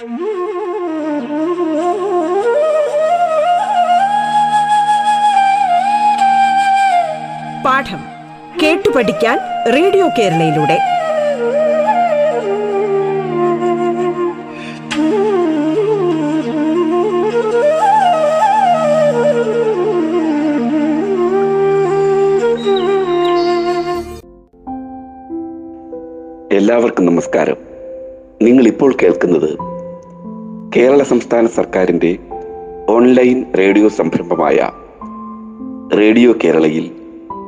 പാഠം കേട്ടു പഠിക്കാൻ റേഡിയോ കേരളയിലൂടെ. എല്ലാവർക്കും നമസ്കാരം. നിങ്ങൾ ഇപ്പോൾ കേൾക്കുന്നത് കേരള സംസ്ഥാന സർക്കാരിന്റെ ഓൺലൈൻ റേഡിയോ സംരംഭമായ റേഡിയോ കേരളയിൽ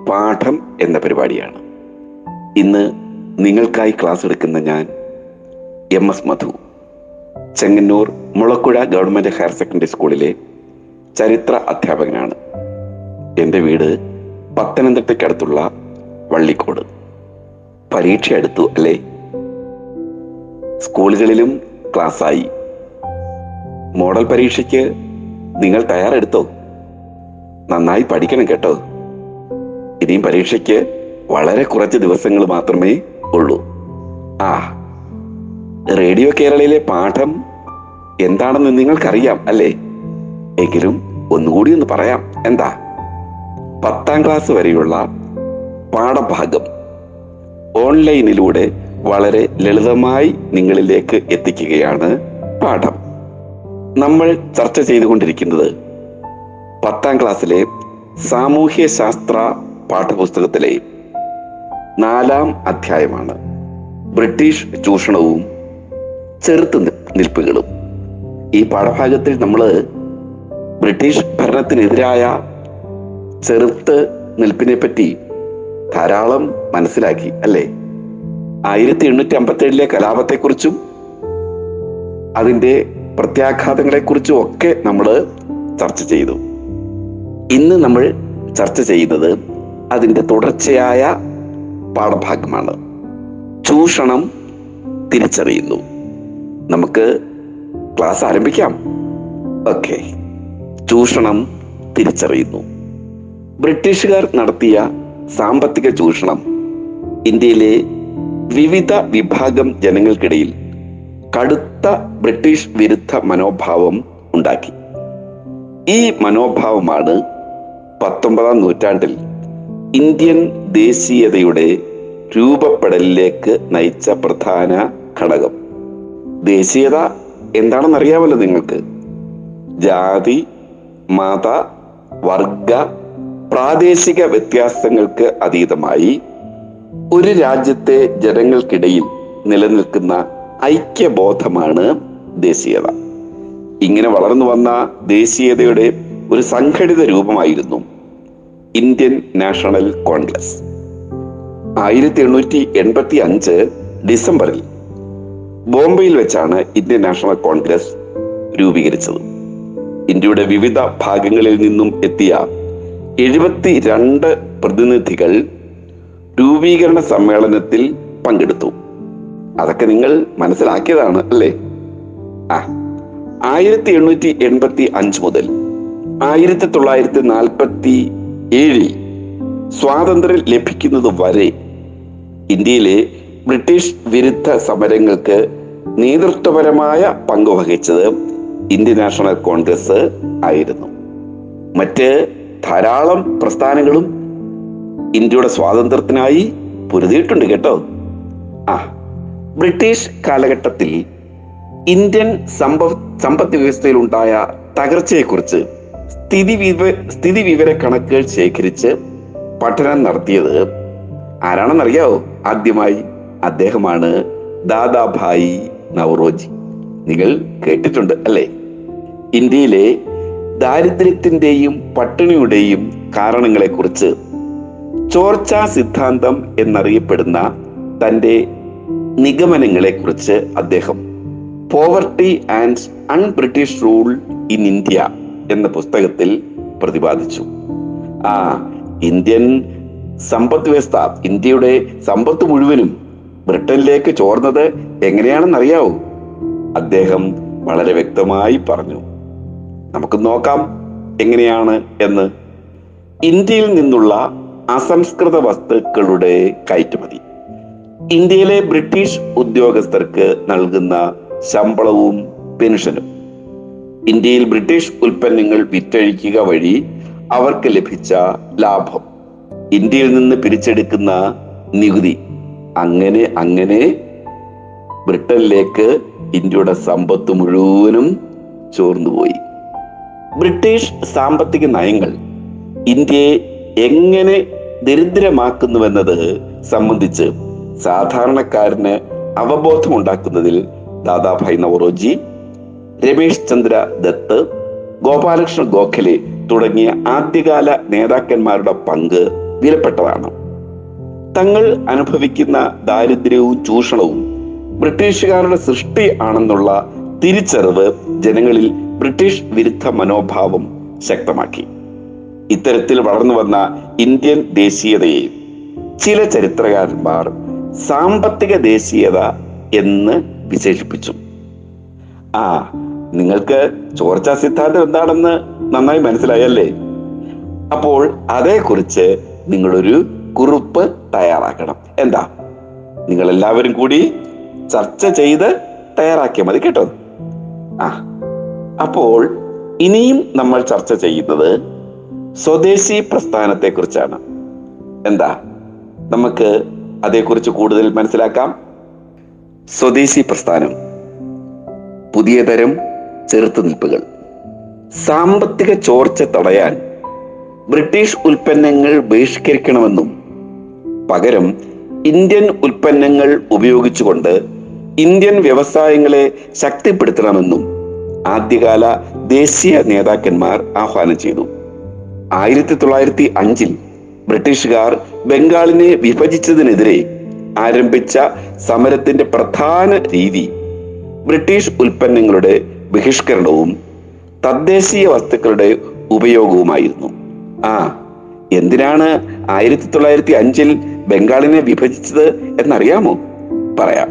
പാഠം എന്ന പരിപാടിയാണ്. ഇന്ന് നിങ്ങൾക്കായി ക്ലാസ് എടുക്കുന്ന ഞാൻ M S Madhu. Chengannur Mulakkuzha government higher secondary സ്കൂളിലെ ചരിത്ര അധ്യാപകനാണ്. എന്റെ വീട് പത്തനംതിട്ടയ്ക്കടുത്തുള്ള വള്ളിക്കോട്. പരീക്ഷ എടുത്തു അല്ലേ? സ്കൂളുകളിലും ക്ലാസ്സായി. മോഡൽ പരീക്ഷയ്ക്ക് നിങ്ങൾ തയ്യാറെടുത്തോ? നന്നായി പഠിക്കണം കേട്ടോ. ഇനിയും പരീക്ഷയ്ക്ക് വളരെ കുറച്ച് ദിവസങ്ങൾ മാത്രമേ ഉള്ളൂ. ആ റേഡിയോ കേരളയിലെ പാഠം എന്താണെന്ന് നിങ്ങൾക്കറിയാം അല്ലേ? എങ്കിലും ഒന്നുകൂടി ഒന്ന് പറയാം. എന്താ? പത്താം ക്ലാസ് വരെയുള്ള പാഠഭാഗം ഓൺലൈനിലൂടെ വളരെ ലളിതമായി നിങ്ങളിലേക്ക് എത്തിക്കുകയാണ് പാഠം. നമ്മൾ ചർച്ച ചെയ്തുകൊണ്ടിരിക്കുന്നത് പത്താം ക്ലാസ്സിലെ സാമൂഹ്യ ശാസ്ത്ര പാഠപുസ്തകത്തിലെ നാലാം അധ്യായമാണ്. ബ്രിട്ടീഷ് ചൂഷണവും ചെറുത്ത് നിൽപ്പുകളും. ഈ പാഠഭാഗത്തിൽ നമ്മൾ ബ്രിട്ടീഷ് ഭരണത്തിനെതിരായ ചെറുത്ത് നിൽപ്പിനെ പറ്റി ധാരാളം മനസ്സിലാക്കി അല്ലേ? ആയിരത്തി എണ്ണൂറ്റി അമ്പത്തി ഏഴിലെ കലാപത്തെക്കുറിച്ചും അതിന്റെ പ്രത്യാഘാതങ്ങളെക്കുറിച്ചും ഒക്കെ നമ്മൾ ചർച്ച ചെയ്തു. ഇന്ന് നമ്മൾ ചർച്ച ചെയ്യുന്നത് അതിന്റെ തുടർച്ചയായ പാഠഭാഗമാണ്. ചൂഷണം തിരിച്ചറിയുന്നു. നമുക്ക് ക്ലാസ് ആരംഭിക്കാം. ഓക്കെ. ചൂഷണം തിരിച്ചറിയുന്നു. ബ്രിട്ടീഷുകാർ നടത്തിയ സാമ്പത്തിക ചൂഷണം ഇന്ത്യയിലെ വിവിധ വിഭാഗം ജനങ്ങൾക്കിടയിൽ കടുത്ത ബ്രിട്ടീഷ് വിരുദ്ധ മനോഭാവം ഉണ്ടാക്കി. ഈ മനോഭാവമാണ് പത്തൊമ്പതാം നൂറ്റാണ്ടിൽ ഇന്ത്യൻ ദേശീയതയുടെ രൂപപ്പെടലിലേക്ക് നയിച്ച പ്രധാന ഘടകം. ദേശീയത എന്താണെന്ന് അറിയാമല്ലോ നിങ്ങൾക്ക്. ജാതി മത വർഗ പ്രാദേശിക വ്യത്യാസങ്ങൾക്ക് അതീതമായി ഒരു രാജ്യത്തെ ജനങ്ങൾക്കിടയിൽ നിലനിൽക്കുന്ന ഐക്യബോധമാണ് ദേശീയത. ഇങ്ങനെ വളർന്നു വന്ന ദേശീയതയുടെ ഒരു സംഘടിത രൂപമായിരുന്നു ഇന്ത്യൻ നാഷണൽ കോൺഗ്രസ്. ആയിരത്തി എണ്ണൂറ്റി എൺപത്തി അഞ്ച് ഡിസംബറിൽ ബോംബെയിൽ വെച്ചാണ് ഇന്ത്യൻ നാഷണൽ കോൺഗ്രസ് രൂപീകരിച്ചത്. ഇന്ത്യയുടെ വിവിധ ഭാഗങ്ങളിൽ നിന്നും എത്തിയ എഴുപത്തി രണ്ട് പ്രതിനിധികൾ രൂപീകരണ സമ്മേളനത്തിൽ പങ്കെടുത്തു. അതൊക്കെ നിങ്ങൾ മനസ്സിലാക്കിയതാണ് അല്ലേ? ആ ആയിരത്തി എണ്ണൂറ്റി എൺപത്തി അഞ്ച് മുതൽ ആയിരത്തി തൊള്ളായിരത്തി നാൽപ്പത്തി ഏഴിൽ സ്വാതന്ത്ര്യം ലഭിക്കുന്നത് വരെ ഇന്ത്യയിലെ ബ്രിട്ടീഷ് വിരുദ്ധ സമരങ്ങൾക്ക് നേതൃത്വപരമായ പങ്ക് വഹിച്ചത് ഇന്ത്യൻ നാഷണൽ കോൺഗ്രസ് ആയിരുന്നു. മറ്റ് ധാരാളം പ്രസ്ഥാനങ്ങളും ഇന്ത്യയുടെ സ്വാതന്ത്ര്യത്തിനായി പൊരുതിയിട്ടുണ്ട് കേട്ടോ. ആ ബ്രിട്ടീഷ് കാലഘട്ടത്തിൽ ഇന്ത്യൻ സമ്പ സമ്പദ് വ്യവസ്ഥയിൽ ഉണ്ടായ തകർച്ചയെക്കുറിച്ച് സ്ഥിതി വിവ സ്ഥിതി വിവര കണക്കുകൾ ശേഖരിച്ച് പഠനം നടത്തിയത് ആരാണെന്നറിയാവോ? ആദ്യമായി അദ്ദേഹമാണ് ദാദാഭായി നവറോജി. നിങ്ങൾ കേട്ടിട്ടുണ്ട് അല്ലേ? ഇന്ത്യയിലെ ദാരിദ്ര്യത്തിന്റെയും പട്ടിണിയുടെയും കാരണങ്ങളെക്കുറിച്ച് ചോർച്ചാ സിദ്ധാന്തം എന്നറിയപ്പെടുന്ന തന്റെ നിഗമനങ്ങളെക്കുറിച്ച് അദ്ദേഹം poverty and un British rule in India എന്ന പുസ്തകത്തിൽ പ്രതിപാദിച്ചു. ആ ഇന്ത്യൻ സമ്പദ് വ്യവസ്ഥ ഇന്ത്യയുടെ സമ്പത്ത് മുഴുവനും ബ്രിട്ടനിലേക്ക് ചോർന്നത് എങ്ങനെയാണെന്ന് അറിയാവോ അദ്ദേഹം വളരെ വ്യക്തമായി പറഞ്ഞു. നമുക്ക് നോക്കാം എങ്ങനെയാണ് എന്ന്. ഇന്ത്യയിൽ നിന്നുള്ള അസംസ്കൃത വസ്തുക്കളുടെ കയറ്റുമതി. ഇന്ത്യയിലെ ബ്രിട്ടീഷ് ഉദ്യോഗസ്ഥർക്ക് നൽകുന്ന ശമ്പളവും പെൻഷനും. ഇന്ത്യയിൽ ബ്രിട്ടീഷ് ഉൽപ്പന്നങ്ങൾ വിറ്റഴിക്കുക വഴി അവർക്ക് ലഭിച്ച ലാഭം. ഇന്ത്യയിൽ നിന്ന് പിരിച്ചെടുക്കുന്ന നികുതി. അങ്ങനെ അങ്ങനെ ബ്രിട്ടനിലേക്ക് ഇന്ത്യയുടെ സമ്പത്ത് മുഴുവനും ചോർന്നുപോയി. ബ്രിട്ടീഷ് സാമ്പത്തിക നയങ്ങൾ ഇന്ത്യയെ എങ്ങനെ ദരിദ്രമാക്കുന്നുവെന്നത് സംബന്ധിച്ച് സാധാരണക്കാരന് അവബോധമുണ്ടാക്കുന്നതിൽ ദാദാഭായ് നവറോജി രമേശ് ചന്ദ്ര ദത്ത് ഗോപാലകൃഷ്ണ ഗോഖലെ തുടങ്ങിയ ആദ്യകാല നേതാക്കന്മാരുടെ പങ്ക് വിലപ്പെട്ടതാണ്. തങ്ങൾ അനുഭവിക്കുന്ന ദാരിദ്ര്യവും ചൂഷണവും ബ്രിട്ടീഷുകാരുടെ സൃഷ്ടി ആണെന്നുള്ള തിരിച്ചറിവ് ജനങ്ങളിൽ ബ്രിട്ടീഷ് വിരുദ്ധ മനോഭാവം ശക്തമാക്കി. ഇത്തരത്തിൽ വളർന്നു വന്ന ഇന്ത്യൻ ദേശീയതയെ ചില ചരിത്രകാരന്മാർ സാമ്പത്തിക ദേശീയത എന്ന് വിശേഷിപ്പിച്ചു. ആ നിങ്ങൾക്ക് ചോർച്ചാ സിദ്ധാന്തം എന്താണെന്ന് നന്നായി മനസ്സിലായല്ലേ? അപ്പോൾ അതേക്കുറിച്ച് നിങ്ങളൊരു കുറിപ്പ് തയ്യാറാക്കണം. എന്താ? നിങ്ങൾ എല്ലാവരും കൂടി ചർച്ച ചെയ്ത് തയ്യാറാക്കിയാൽ മതി കേട്ടോ. ആ അപ്പോൾ ഇനിയും നമ്മൾ ചർച്ച ചെയ്യുന്നത് സ്വദേശി പ്രസ്ഥാനത്തെ കുറിച്ചാണ് എന്താ? നമുക്ക് അതേക്കുറിച്ച് കൂടുതൽ മനസ്സിലാക്കാം. സ്വദേശി പ്രസ്ഥാനം. പുതിയ തരം ചെറുത്തുനിൽപ്പുകൾ സാമ്പത്തിക ചോർച്ച തടയാൻ ബ്രിട്ടീഷ് ഉൽപ്പന്നങ്ങൾ ബഹിഷ്കരിക്കണമെന്നും പകരം ഇന്ത്യൻ ഉൽപ്പന്നങ്ങൾ ഉപയോഗിച്ചുകൊണ്ട് ഇന്ത്യൻ വ്യവസായങ്ങളെ ശക്തിപ്പെടുത്തണമെന്നും ആദ്യകാല ദേശീയ നേതാക്കന്മാർ ആഹ്വാനം ചെയ്തു. ആയിരത്തി തൊള്ളായിരത്തി അഞ്ചിൽ ബ്രിട്ടീഷുകാർ ബംഗാളിനെ വിഭജിച്ചതിനെതിരെ ആരംഭിച്ച സമരത്തിന്റെ പ്രധാന രീതി. ബ്രിട്ടീഷ് ഉൽപ്പന്നങ്ങളുടെ ബഹിഷ്കരണവും തദ്ദേശീയ വസ്തുക്കളുടെ ഉപയോഗവുമായിരുന്നു. ആ എന്തിനാണ് ആയിരത്തി തൊള്ളായിരത്തി അഞ്ചിൽ ബംഗാളിനെ വിഭജിച്ചത് എന്നറിയാമോ? പറയാം.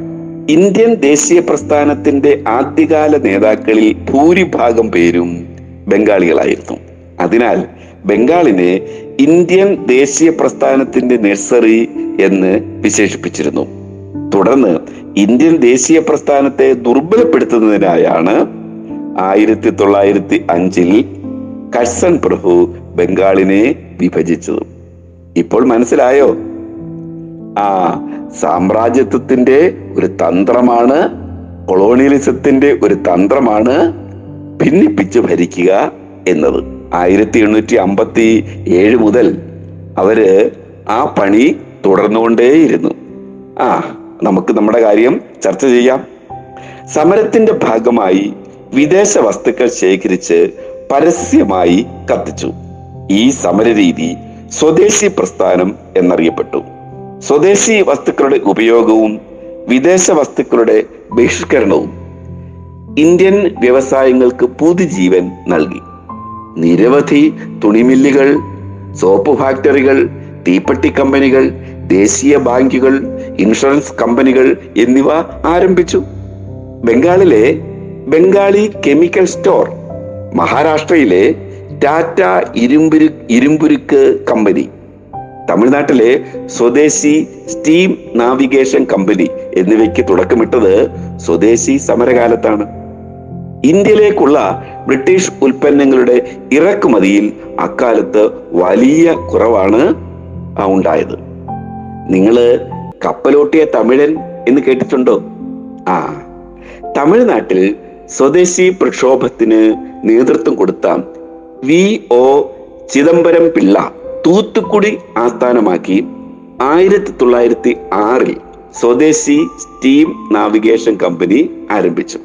ഇന്ത്യൻ ദേശീയ പ്രസ്ഥാനത്തിന്റെ ആദ്യകാല നേതാക്കളിൽ ഭൂരിഭാഗം പേരും ബംഗാളികളായിരുന്നു. അതിനാൽ ബംഗാളിനെ ഇന്ത്യൻ ദേശീയ പ്രസ്ഥാനത്തിന്റെ നഴ്സറി എന്ന് വിശേഷിപ്പിച്ചിരുന്നു. തുടർന്ന് ഇന്ത്യൻ ദേശീയ പ്രസ്ഥാനത്തെ ദുർബലപ്പെടുത്തുന്നതിനായാണ് ആയിരത്തി തൊള്ളായിരത്തി അഞ്ചിൽ കഴ്സൺ പ്രഭു ബംഗാളിനെ വിഭജിച്ചത്. ഇപ്പോൾ മനസ്സിലായോ? ആ സാമ്രാജ്യത്വത്തിന്റെ ഒരു തന്ത്രമാണ് കൊളോണിയലിസത്തിന്റെ ഒരു തന്ത്രമാണ് ഭിന്നിപ്പിച്ച് ഭരിക്കുക എന്നത്. ആയിരത്തി എണ്ണൂറ്റി അമ്പത്തി ഏഴ് മുതൽ അവർ ആ പണി തുടർന്നുകൊണ്ടേയിരുന്നു. ആ നമുക്ക് നമ്മുടെ കാര്യം ചർച്ച ചെയ്യാം. സമരത്തിന്റെ ഭാഗമായി വിദേശ വസ്തുക്കൾ ശേഖരിച്ച് പരസ്യമായി കത്തിച്ചു. ഈ സമരരീതി സ്വദേശി പ്രസ്ഥാനം എന്നറിയപ്പെട്ടു. സ്വദേശി വസ്തുക്കളുടെ ഉപയോഗവും വിദേശ വസ്തുക്കളുടെ ബഹിഷ്കരണവും ഇന്ത്യൻ വ്യവസായങ്ങൾക്ക് പുതുജീവൻ നൽകി. നിരവധി തുണിമില്ലുകൾ സോപ്പ് ഫാക്ടറികൾ തീപ്പെട്ടി കമ്പനികൾ ദേശീയ ബാങ്കുകൾ ഇൻഷുറൻസ് കമ്പനികൾ എന്നിവ ആരംഭിച്ചു. ബംഗാളിലെ ബംഗാളി കെമിക്കൽ സ്റ്റോർ മഹാരാഷ്ട്രയിലെ ടാറ്റ ഇരുമ്പുരു ഇരുമ്പുരുക്ക് കമ്പനി തമിഴ്നാട്ടിലെ സ്വദേശി സ്റ്റീം നാവിഗേഷൻ കമ്പനി എന്നിവയ്ക്ക് തുടക്കമിട്ടത് സ്വദേശി സമരകാലത്താണ്. ഇന്ത്യയിലേക്കുള്ള ബ്രിട്ടീഷ് ഉൽപ്പന്നങ്ങളുടെ ഇറക്കുമതിയിൽ അക്കാലത്ത് വലിയ കുറവാണ് ഉണ്ടായത്. നിങ്ങൾ കപ്പലോട്ടിയ തമിഴൻ എന്ന് കേട്ടിട്ടുണ്ടോ? ആ. തമിഴ്നാട്ടിൽ സ്വദേശി പ്രക്ഷോഭത്തിന് നേതൃത്വം കൊടുത്ത വി. ഒ. ചിദംബരം പിള്ള തൂത്തുക്കുടി ആസ്ഥാനമാക്കി ആയിരത്തി തൊള്ളായിരത്തി ആറിൽ സ്വദേശി സ്റ്റീം നാവിഗേഷൻ കമ്പനി ആരംഭിച്ചു.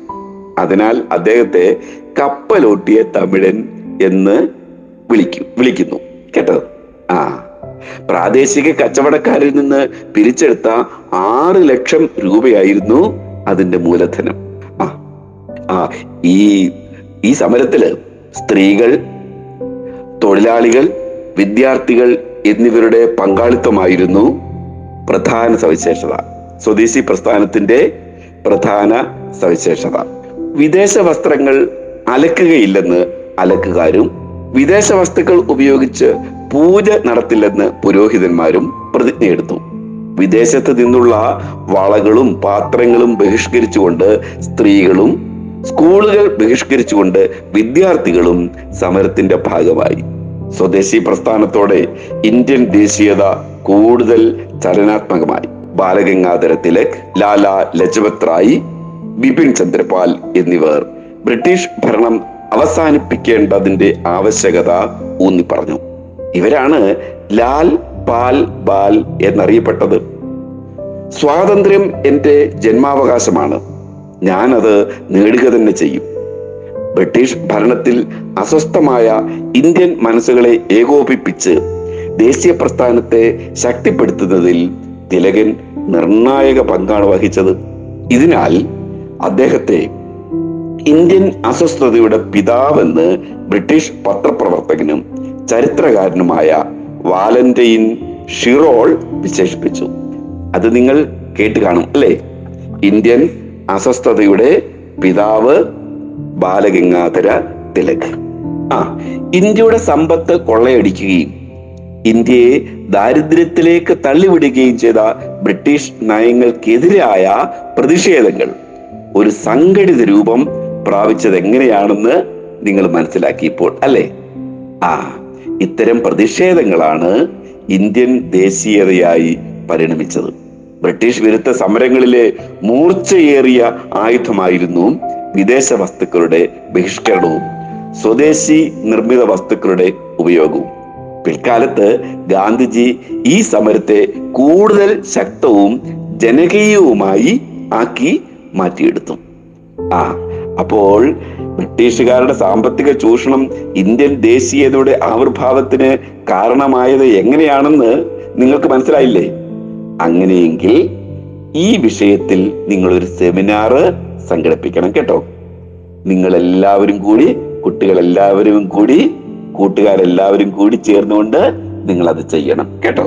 അതിനാൽ അദ്ദേഹത്തെ കപ്പലോട്ടിയ തമിഴൻ എന്ന് വിളിക്കും വിളിക്കുന്നു. കേട്ടത്? ആ. പ്രാദേശിക കച്ചവടക്കാരിൽ നിന്ന് പിരിച്ചെടുത്ത ആറ് ലക്ഷം രൂപയായിരുന്നു അതിന്റെ മൂലധനം. ആ ആ ഈ ഈ സമരത്തിൽ സ്ത്രീകൾ തൊഴിലാളികൾ വിദ്യാർത്ഥികൾ എന്നിവരുടെ പങ്കാളിത്തമായിരുന്നു പ്രധാന സവിശേഷത. സ്വദേശി പ്രസ്ഥാനത്തിന്റെ പ്രധാന സവിശേഷത. വിദേശ വസ്ത്രങ്ങൾ അലക്കുകയില്ലെന്ന് അലക്കുകാരും വിദേശ വസ്തുക്കൾ ഉപയോഗിച്ച് പൂജ നടത്തില്ലെന്ന് പുരോഹിതന്മാരും പ്രതിജ്ഞയെടുത്തു. വിദേശത്ത് നിന്നുള്ള വളകളും പാത്രങ്ങളും ബഹിഷ്കരിച്ചുകൊണ്ട് സ്ത്രീകളും സ്കൂളുകൾ ബഹിഷ്കരിച്ചുകൊണ്ട് വിദ്യാർത്ഥികളും സമരത്തിന്റെ ഭാഗമായി. സ്വദേശി പ്രസ്ഥാനത്തോടെ ഇന്ത്യൻ ദേശീയത കൂടുതൽ ചലനാത്മകമായി. ബാലഗംഗാധര തിലക് ലാല ലജപത് റായ് ബിപിൻ ചന്ദ്രപാൽ എന്നിവർ ബ്രിട്ടീഷ് ഭരണം അവസാനിപ്പിക്കേണ്ടതിന്റെ ആവശ്യകത ഊന്നി പറഞ്ഞു. ഇവരാണ് ലാൽ പാൽ ബാൽ എന്നറിയപ്പെട്ടത്. സ്വാതന്ത്ര്യം എന്റെ ജന്മാവകാശമാണ്. ഞാനത് നേടുക തന്നെ ചെയ്യും. ബ്രിട്ടീഷ് ഭരണത്തിൽ അസ്വസ്ഥമായ ഇന്ത്യൻ മനസ്സുകളെ ഏകോപിപ്പിച്ച് ദേശീയ പ്രസ്ഥാനത്തെ ശക്തിപ്പെടുത്തുന്നതിൽ തിലകൻ നിർണായക പങ്കാണ് വഹിച്ചത്. ഇതിനാൽ അദ്ദേഹത്തെ ഇന്ത്യൻ അസ്വസ്ഥതയുടെ പിതാവെന്ന് ബ്രിട്ടീഷ് പത്രപ്രവർത്തകനും ചരിത്രകാരനുമായ വാലന്റൈൻ ഷിറോൾ വിശേഷിപ്പിച്ചു. അത് നിങ്ങൾ കേട്ട് കാണും അല്ലേ? ഇന്ത്യൻ അസ്വസ്ഥതയുടെ പിതാവ് ബാലഗംഗാധര തിലക്. ആ ഇന്ത്യയുടെ സമ്പത്ത് കൊള്ളയടിക്കുകയും ഇന്ത്യയെ ദാരിദ്ര്യത്തിലേക്ക് തള്ളിവിടുകയും ചെയ്ത ബ്രിട്ടീഷ് നയങ്ങൾക്കെതിരായ പ്രതിഷേധങ്ങൾ ഒരു സംഘടിത രൂപം പ്രാപിച്ചത് എങ്ങനെയാണെന്ന് നിങ്ങൾ മനസ്സിലാക്കിയപ്പോൾ അല്ലെ? ആ ഇത്തരം പ്രതിഷേധങ്ങളാണ് ഇന്ത്യൻ ദേശീയതയായി പരിണമിച്ചത്. ബ്രിട്ടീഷ് വിരുദ്ധ സമരങ്ങളിലെ മൂർച്ചയേറിയ ആയുധമായിരുന്നു വിദേശ വസ്തുക്കളുടെ ബഹിഷ്കരണവും സ്വദേശി നിർമ്മിത വസ്തുക്കളുടെ ഉപയോഗവും. പിൽക്കാലത്ത് ഗാന്ധിജി ഈ സമരത്തെ കൂടുതൽ ശക്തവും ജനകീയവുമായി ആക്കി മാറ്റിയെടുത്തു. ആ അപ്പോൾ ബ്രിട്ടീഷുകാരുടെ സാമ്പത്തിക ചൂഷണം ഇന്ത്യൻ ദേശീയതയുടെ ആവിർഭാവത്തിന് കാരണമായത് എങ്ങനെയാണെന്ന് നിങ്ങൾക്ക് മനസ്സിലായില്ലേ? അങ്ങനെയെങ്കിൽ ഈ വിഷയത്തിൽ നിങ്ങളൊരു സെമിനാറ് സംഘടിപ്പിക്കണം കേട്ടോ. നിങ്ങൾ എല്ലാവരും കൂടി കുട്ടികളെല്ലാവരും കൂടി കൂട്ടുകാരെല്ലാവരും കൂടി ചേർന്നുകൊണ്ട് നിങ്ങൾ അത് ചെയ്യണം കേട്ടോ.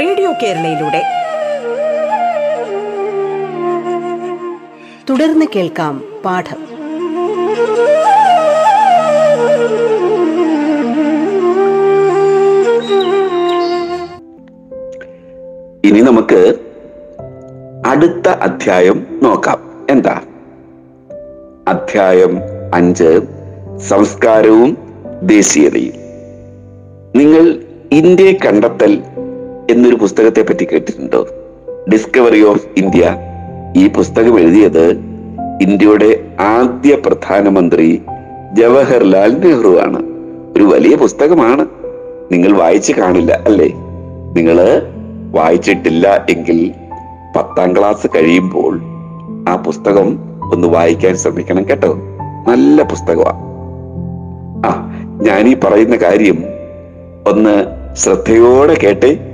റേഡിയോ കേരളയിലൂടെ. തുടർന്ന് കേൾക്കാം പാഠം. ഇനി നമുക്ക് അടുത്ത അധ്യായം നോക്കാം. എന്താ? അധ്യായം അഞ്ച് സംസ്കാരവും ദേശീയതയും. നിങ്ങൾ ഇന്ത്യയെ കണ്ടെത്തൽ എന്നൊരു പുസ്തകത്തെ പറ്റി കേട്ടിട്ടുണ്ടോ? ഡിസ്കവറി ഓഫ് ഇന്ത്യ ഈ പുസ്തകം എഴുതിയത് ഇന്ത്യയുടെ ആദ്യ പ്രധാനമന്ത്രി ജവഹർലാൽ നെഹ്റു ആണ്. ഒരു വലിയ പുസ്തകമാണ്. നിങ്ങൾ വായിച്ചു കാണില്ല അല്ലേ? നിങ്ങൾ വായിച്ചിട്ടില്ല എങ്കിൽ പത്താം ക്ലാസ് കഴിയുമ്പോൾ ആ പുസ്തകം ഒന്ന് വായിക്കാൻ ശ്രമിക്കണം കേട്ടോ. നല്ല പുസ്തകമാണ് ആ ഞാൻ ഈ പറയുന്ന കാര്യം ഒന്ന് ശ്രദ്ധയോടെ കേട്ട്.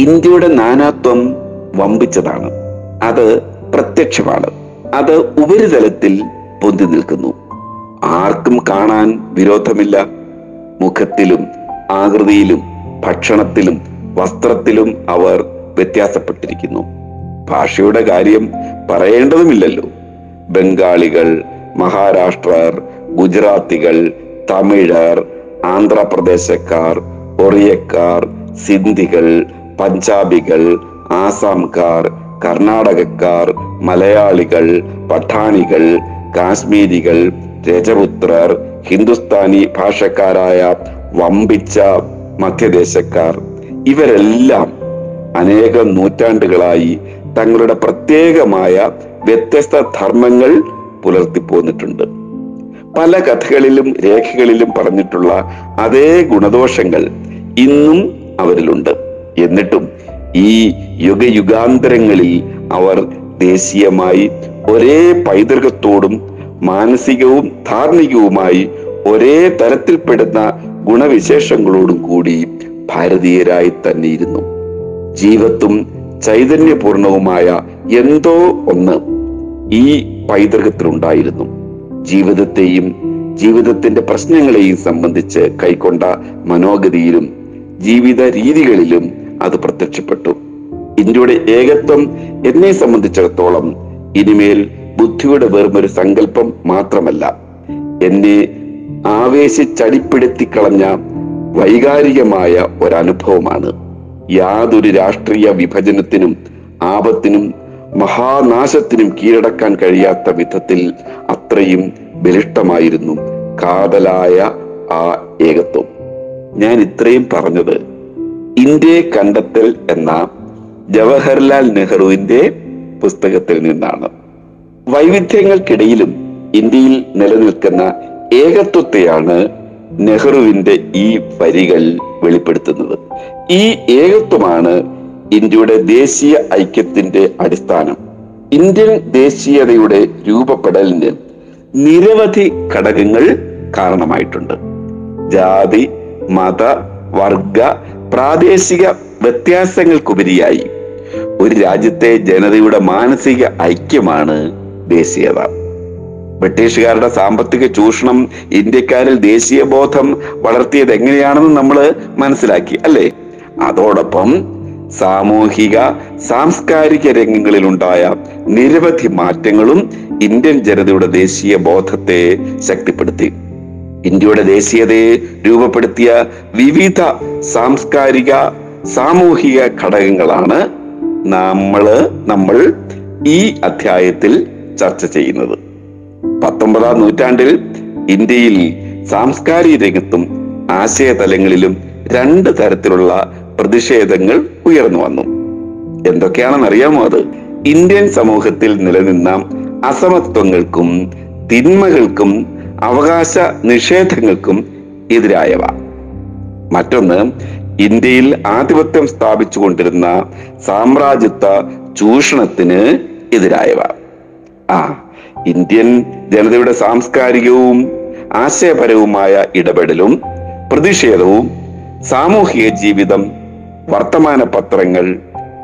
ഇന്ത്യയുടെ നാനാത്വം വമ്പിച്ചതാണ്. അത് പ്രത്യക്ഷമാണ്. അത് ഉപരിതലത്തിൽ പൊന്തി നിൽക്കുന്നു. ആർക്കും കാണാൻ വിരോധമില്ല. മുഖത്തിലും ആകൃതിയിലും ഭക്ഷണത്തിലും വസ്ത്രത്തിലും അവർ വ്യത്യാസപ്പെട്ടിരിക്കുന്നു. ഭാഷയുടെ കാര്യം പറയേണ്ടതുമില്ലല്ലോ. ബംഗാളികൾ മഹാരാഷ്ട്രർ ഗുജറാത്തികൾ തമിഴർ ആന്ധ്രാപ്രദേശക്കാർ ഒറിയക്കാർ സിന്ധികൾ പഞ്ചാബികൾ ആസാംകാർ കർണാടകക്കാർ മലയാളികൾ പഠാണികൾ കാശ്മീരികൾ രജപുത്രർ ഹിന്ദുസ്ഥാനി ഭാഷക്കാരായ വമ്പിച്ച മധ്യദേശക്കാർ. ഇവരെല്ലാം അനേകം നൂറ്റാണ്ടുകളായി തങ്ങളുടെ പ്രത്യേകമായ വ്യത്യസ്ത ധർമ്മങ്ങൾ പുലർത്തിപ്പോന്നിട്ടുണ്ട്. പല കഥകളിലും രേഖകളിലും പറഞ്ഞിട്ടുള്ള അതേ ഗുണദോഷങ്ങൾ ഇന്നും അവരിലുണ്ട്. എന്നിട്ടും ഈ യുഗയുഗാന്തരങ്ങളിൽ അവർ ദേശീയമായി ഒരേ പൈതൃകത്തോടും മാനസികവും ധാർമ്മികവുമായി ഒരേ തരത്തിൽപ്പെടുന്ന ഗുണവിശേഷങ്ങളോടും കൂടി ഭാരതീയരായി തന്നെ ഇരുന്നു. ജീവത്തും ചൈതന്യപൂർണവുമായ എന്തോ ഒന്ന് ഈ പൈതൃകത്തിലുണ്ടായിരുന്നു. ജീവിതത്തെയും ജീവിതത്തിന്റെ പ്രശ്നങ്ങളെയും സംബന്ധിച്ച് കൈക്കൊണ്ട മനോഗതിയിലും ജീവിത രീതികളിലും അത് പ്രത്യക്ഷപ്പെട്ടു. ഇന്ത്യയുടെ ഏകത്വം എന്നെ സംബന്ധിച്ചിടത്തോളം ഇനിമേൽ ബുദ്ധിയുടെ വെറും ഒരു സങ്കല്പം മാത്രമല്ല. എന്നെ ആവേശിച്ചടിപ്പെടുത്തി കളഞ്ഞ വൈകാരികമായ ഒരനുഭവമാണ്. യാതൊരു രാഷ്ട്രീയ വിഭജനത്തിനും ആപത്തിനും മഹാനാശത്തിനും കീഴടക്കാൻ കഴിയാത്ത വിധത്തിൽ അത്രയും ബലിഷ്ടമായിരുന്നു കാതലായ ആ ഏകത്വം. ഞാൻ ഇത്രയും പറഞ്ഞത് ഇന്ത്യയെ കണ്ടെത്തൽ എന്ന ജവഹർലാൽ നെഹ്റുവിന്റെ പുസ്തകത്തിൽ നിന്നാണ്. വൈവിധ്യങ്ങൾക്കിടയിലും ഇന്ത്യയിൽ നിലനിൽക്കുന്ന ഏകത്വത്തെയാണ് നെഹ്റുവിന്റെ ഈ വരികൾ വെളിപ്പെടുത്തുന്നത്. ഈ ഏകത്വമാണ് ഇന്ത്യയുടെ ദേശീയ ഐക്യത്തിന്റെ അടിസ്ഥാനം. ഇന്ത്യൻ ദേശീയതയുടെ രൂപപ്പെടലിന് നിരവധി ഘടകങ്ങൾ കാരണമായിട്ടുണ്ട്. ജാതി മത വർഗ പ്രാദേശിക വ്യത്യാസങ്ങൾക്കുപരിയായി ഒരു രാജ്യത്തെ ജനതയുടെ മാനസിക ഐക്യമാണ് ദേശീയത. ബ്രിട്ടീഷുകാരുടെ സാമ്പത്തിക ചൂഷണം ഇന്ത്യക്കാരിൽ ദേശീയ ബോധം വളർത്തിയത് എങ്ങനെയാണെന്ന് നമ്മൾ മനസ്സിലാക്കി അല്ലേ? അതോടൊപ്പം സാമൂഹിക സാംസ്കാരിക രംഗങ്ങളിലുണ്ടായ നിരവധി മാറ്റങ്ങളും ഇന്ത്യൻ ജനതയുടെ ദേശീയ ബോധത്തെ ശക്തിപ്പെടുത്തി. ഇന്ത്യയുടെ ദേശീയതയെ രൂപപ്പെടുത്തിയ വിവിധ സാംസ്കാരിക സാമൂഹിക ഘടകങ്ങളാണ് നമ്മൾ നമ്മൾ ഈ അധ്യായത്തിൽ ചർച്ച ചെയ്യുന്നത്. പത്തൊമ്പതാം നൂറ്റാണ്ടിൽ ഇന്ത്യയിൽ സാംസ്കാരിക രംഗത്തും ആശയതലങ്ങളിലും രണ്ട് തരത്തിലുള്ള പ്രതിഷേധങ്ങൾ ഉയർന്നു വന്നു. എന്തൊക്കെയാണെന്ന് അറിയാമോ അത്? ഇന്ത്യൻ സമൂഹത്തിൽ നിലനിന്ന അസമത്വങ്ങൾക്കും തിന്മകൾക്കും അവകാശ നിഷേധങ്ങൾക്കും എതിരായവ. മറ്റൊന്ന് ഇന്ത്യയിൽ ആധിപത്യം സ്ഥാപിച്ചു കൊണ്ടിരുന്ന സാമ്രാജ്യത്വ ചൂഷണത്തിന് എതിരായവ. ആ ഇന്ത്യൻ ജനതയുടെ സാംസ്കാരികവും ആശയപരവുമായ ഇടപെടലും പ്രതിഷേധവും സാമൂഹിക ജീവിതം വർത്തമാന പത്രങ്ങൾ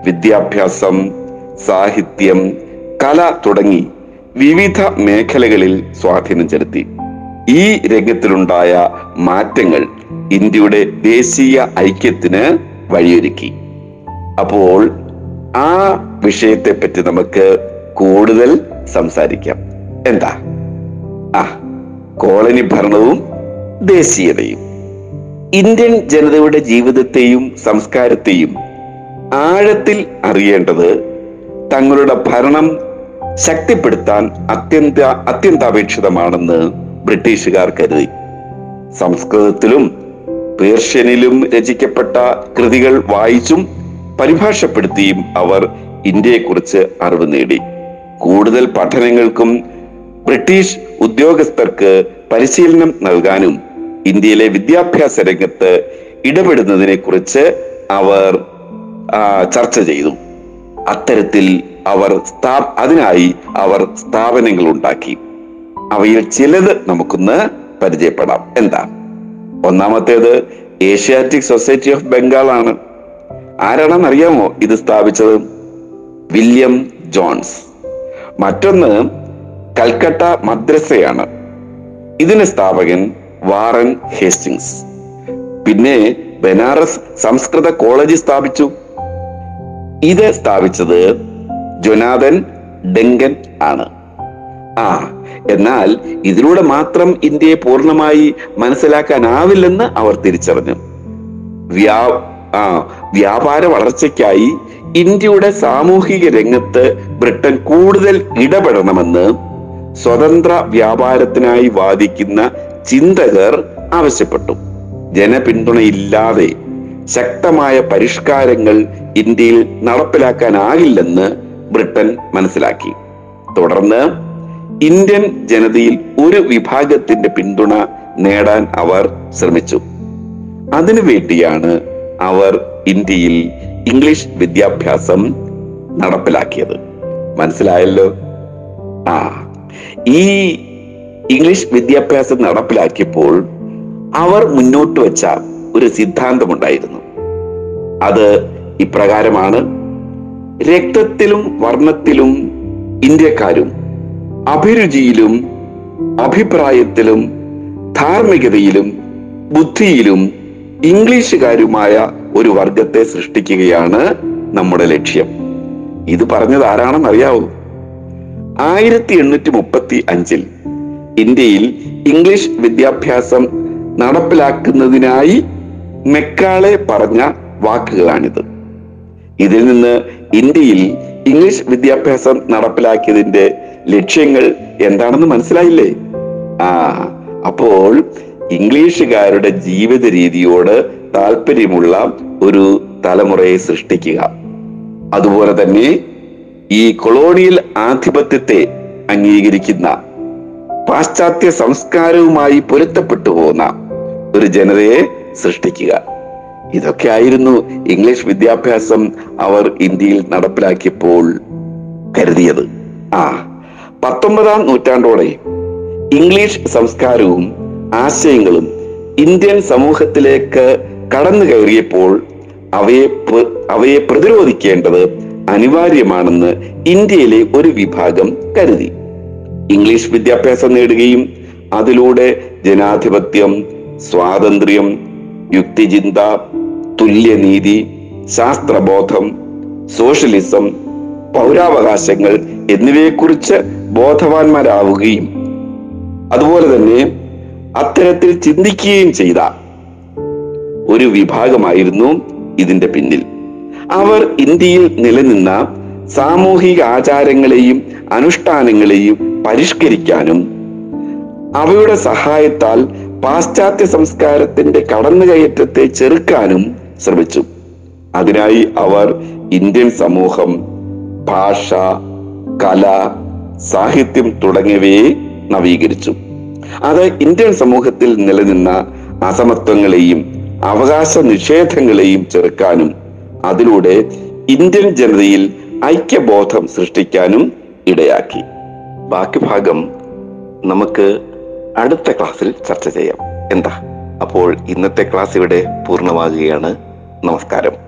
വിദ്യാഭ്യാസം സാഹിത്യം കല തുടങ്ങി വിവിധ മേഖലകളിൽ സ്വാധീനം ചെലുത്തി. ഈ രംഗത്തിലുണ്ടായ മാറ്റങ്ങൾ ഇന്ത്യയുടെ ദേശീയ ഐക്യത്തിന് വഴിയൊരുക്കി. അപ്പോൾ ആ വിഷയത്തെ പറ്റി നമുക്ക് കൂടുതൽ സംസാരിക്കാം. എന്താ? ആ കോളനി ഭരണവും ദേശീയതയും. ഇന്ത്യൻ ജനതയുടെ ജീവിതത്തെയും സംസ്കാരത്തെയും ആഴത്തിൽ അറിയേണ്ടത് തങ്ങളുടെ ഭരണം ശക്തിപ്പെടുത്താൻ അത്യന്ത അത്യന്താപേക്ഷിതമാണെന്ന് ബ്രിട്ടീഷുകാർ കരുതി. സംസ്കൃതത്തിലും പേർഷ്യനിലും രചിക്കപ്പെട്ട കൃതികൾ വായിച്ചും പരിഭാഷപ്പെടുത്തിയും അവർ ഇന്ത്യയെക്കുറിച്ച് അറിവ് നേടി. കൂടുതൽ പഠനങ്ങൾക്കും ബ്രിട്ടീഷ് ഉദ്യോഗസ്ഥർക്ക് പരിശീലനം നൽകാനും ഇന്ത്യയിലെ വിദ്യാഭ്യാസ രംഗത്ത് ഇടപെടുന്നതിനെ കുറിച്ച് അവർ ചർച്ച ചെയ്തു. അത്തരത്തിൽ അവർ സ്ഥാ അതിനായി അവർ സ്ഥാപനങ്ങൾ ഉണ്ടാക്കി അവയിൽ ചിലത് നമുക്കൊന്ന് പരിചയപ്പെടാം. എന്താ? ഒന്നാമത്തേത് ഏഷ്യാറ്റിക് സൊസൈറ്റി ഓഫ് ബംഗാൾ ആണ് ആരാണെന്ന് അറിയാമോ ഇത് സ്ഥാപിച്ചത്? William Jones. മറ്റൊന്ന് കൽക്കട്ട മദ്രസയാണ്. ഇതിന് സ്ഥാപകൻ വാറൻ ഹേസ്റ്റിങ്സ്. പിന്നെ ബനാറസ് സംസ്കൃത കോളേജ് സ്ഥാപിച്ചു. ഇത് സ്ഥാപിച്ചത് ജൊനാഥൻ ഡെങ്കൻ ആണ്. ആ എന്നാൽ ഇതിലൂടെ മാത്രം ഇന്ത്യയെ പൂർണമായി മനസ്സിലാക്കാനാവില്ലെന്ന് അവർ തിരിച്ചറിഞ്ഞു. വ്യാ ആ വ്യാപാര വളർച്ചയ്ക്കായി ഇന്ത്യയുടെ സാമൂഹിക രംഗത്ത് ബ്രിട്ടൻ കൂടുതൽ ഇടപെടണമെന്ന് സ്വതന്ത്ര വ്യാപാരത്തിനായി വാദിക്കുന്ന ചിന്തകർ ആവശ്യപ്പെട്ടു. ജനപിന്തുണയില്ലാതെ ശക്തമായ പരിഷ്കാരങ്ങൾ ഇന്ത്യയിൽ നടപ്പിലാക്കാനാകില്ലെന്ന് ബ്രിട്ടൻ മനസ്സിലാക്കി. തുടർന്ന് ഇന്ത്യൻ ജനതയിൽ ഒരു വിഭാഗത്തിന്റെ പിന്തുണ നേടാൻ അവർ ശ്രമിച്ചു. അതിനു വേണ്ടിയാണ് അവർ ഇന്ത്യയിൽ ഇംഗ്ലീഷ് വിദ്യാഭ്യാസം നടപ്പിലാക്കിയത്. മനസ്സിലായല്ലോ? ആ ഈ ഇംഗ്ലീഷ് വിദ്യാഭ്യാസം നടപ്പിലാക്കിയപ്പോൾ അവർ മുന്നോട്ട് വെച്ച ഒരു സിദ്ധാന്തമുണ്ടായിരുന്നു. അത് ഇപ്രകാരമാണ്. രക്തത്തിലും വർണത്തിലും ഇന്ത്യക്കാരും അഭിരുചിയിലും അഭിപ്രായത്തിലും ധാർമ്മികതയിലും ബുദ്ധിയിലും ഇംഗ്ലീഷുകാരുമായ ഒരു വർഗത്തെ സൃഷ്ടിക്കുകയാണ് നമ്മുടെ ലക്ഷ്യം. ഇത് പറഞ്ഞത് ആരാണെന്ന് അറിയാവൂ? ആയിരത്തി എണ്ണൂറ്റി മുപ്പത്തി അഞ്ചിൽ ഇന്ത്യയിൽ ഇംഗ്ലീഷ് വിദ്യാഭ്യാസം നടപ്പിലാക്കുന്നതിനായി മെക്കാളെ പറഞ്ഞ വാക്കുകളാണിത്. ഇതിൽ നിന്ന് ഇന്ത്യയിൽ ഇംഗ്ലീഷ് വിദ്യാഭ്യാസം നടപ്പിലാക്കിയതിന്റെ ലക്ഷ്യങ്ങൾ എന്താണെന്ന് മനസ്സിലായില്ലേ? ആ അപ്പോൾ ഇംഗ്ലീഷുകാരുടെ ജീവിത രീതിയോട് താല്പര്യമുള്ള ഒരു തലമുറയെ സൃഷ്ടിക്കുക. അതുപോലെ തന്നെ ഈ കൊളോണിയൽ ആധിപത്യത്തെ അംഗീകരിക്കുന്ന പാശ്ചാത്യ സംസ്കാരവുമായി പൊരുത്തപ്പെട്ടു പോകുന്ന ഒരു ജനതയെ സൃഷ്ടിക്കുക. ഇതൊക്കെ ആയിരുന്നു ഇംഗ്ലീഷ് വിദ്യാഭ്യാസം അവർ ഇന്ത്യയിൽ നടപ്പിലാക്കിയപ്പോൾ കരുതിയത്. ആ പത്തൊമ്പതാം നൂറ്റാണ്ടോടെ ഇംഗ്ലീഷ് സംസ്കാരവും ആശയങ്ങളും ഇന്ത്യൻ സമൂഹത്തിലേക്ക് കടന്നു കയറിയപ്പോൾ അവയെ അവയെ പ്രതിരോധിക്കേണ്ടത് അനിവാര്യമാണെന്ന് ഇന്ത്യയിലെ ഒരു വിഭാഗം കരുതി. ഇംഗ്ലീഷ് വിദ്യാഭ്യാസം നേടുകയും അതിലൂടെ ജനാധിപത്യം സ്വാതന്ത്ര്യം യുക്തിചിന്ത തുല്യനീതി ശാസ്ത്രബോധം സോഷ്യലിസം പൗരാവകാശങ്ങൾ എന്നിവയെക്കുറിച്ച് ബോധവാന്മാരാവുകയും അതുപോലെ തന്നെ അത്തരത്തിൽ ചിന്തിക്കുകയും ചെയ്ത ഒരു വിഭാഗമായിരുന്നു ഇതിന്റെ പിന്നിൽ. അവർ ഇന്ത്യയിൽ നിലനിന്ന സാമൂഹിക ആചാരങ്ങളെയും അനുഷ്ഠാനങ്ങളെയും പരിഷ്കരിക്കാനും അവയുടെ സഹായത്താൽ പാശ്ചാത്യ സംസ്കാരത്തിന്റെ കടന്നുകയറ്റത്തെ ചെറുക്കാനും ശ്രമിച്ചു. അതിനായി അവർ ഇന്ത്യൻ സമൂഹം ഭാഷ കല സാഹിത്യം തുടങ്ങിയവയെ നവീകരിച്ചു. അത് ഇന്ത്യൻ സമൂഹത്തിൽ നിലനിന്ന അസമത്വങ്ങളെയും അവകാശ നിഷേധങ്ങളെയും ചെറുക്കാനും അതിലൂടെ ഇന്ത്യൻ ജനതയിൽ ഐക്യബോധം സൃഷ്ടിക്കാനും ഇടയാക്കി. ബാക്കി ഭാഗം നമുക്ക് അടുത്ത ക്ലാസ്സിൽ ചർച്ച ചെയ്യാം. എന്താ? അപ്പോൾ ഇന്നത്തെ ക്ലാസ് ഇവിടെ പൂർണമാകുകയാണ്. നമസ്കാരം.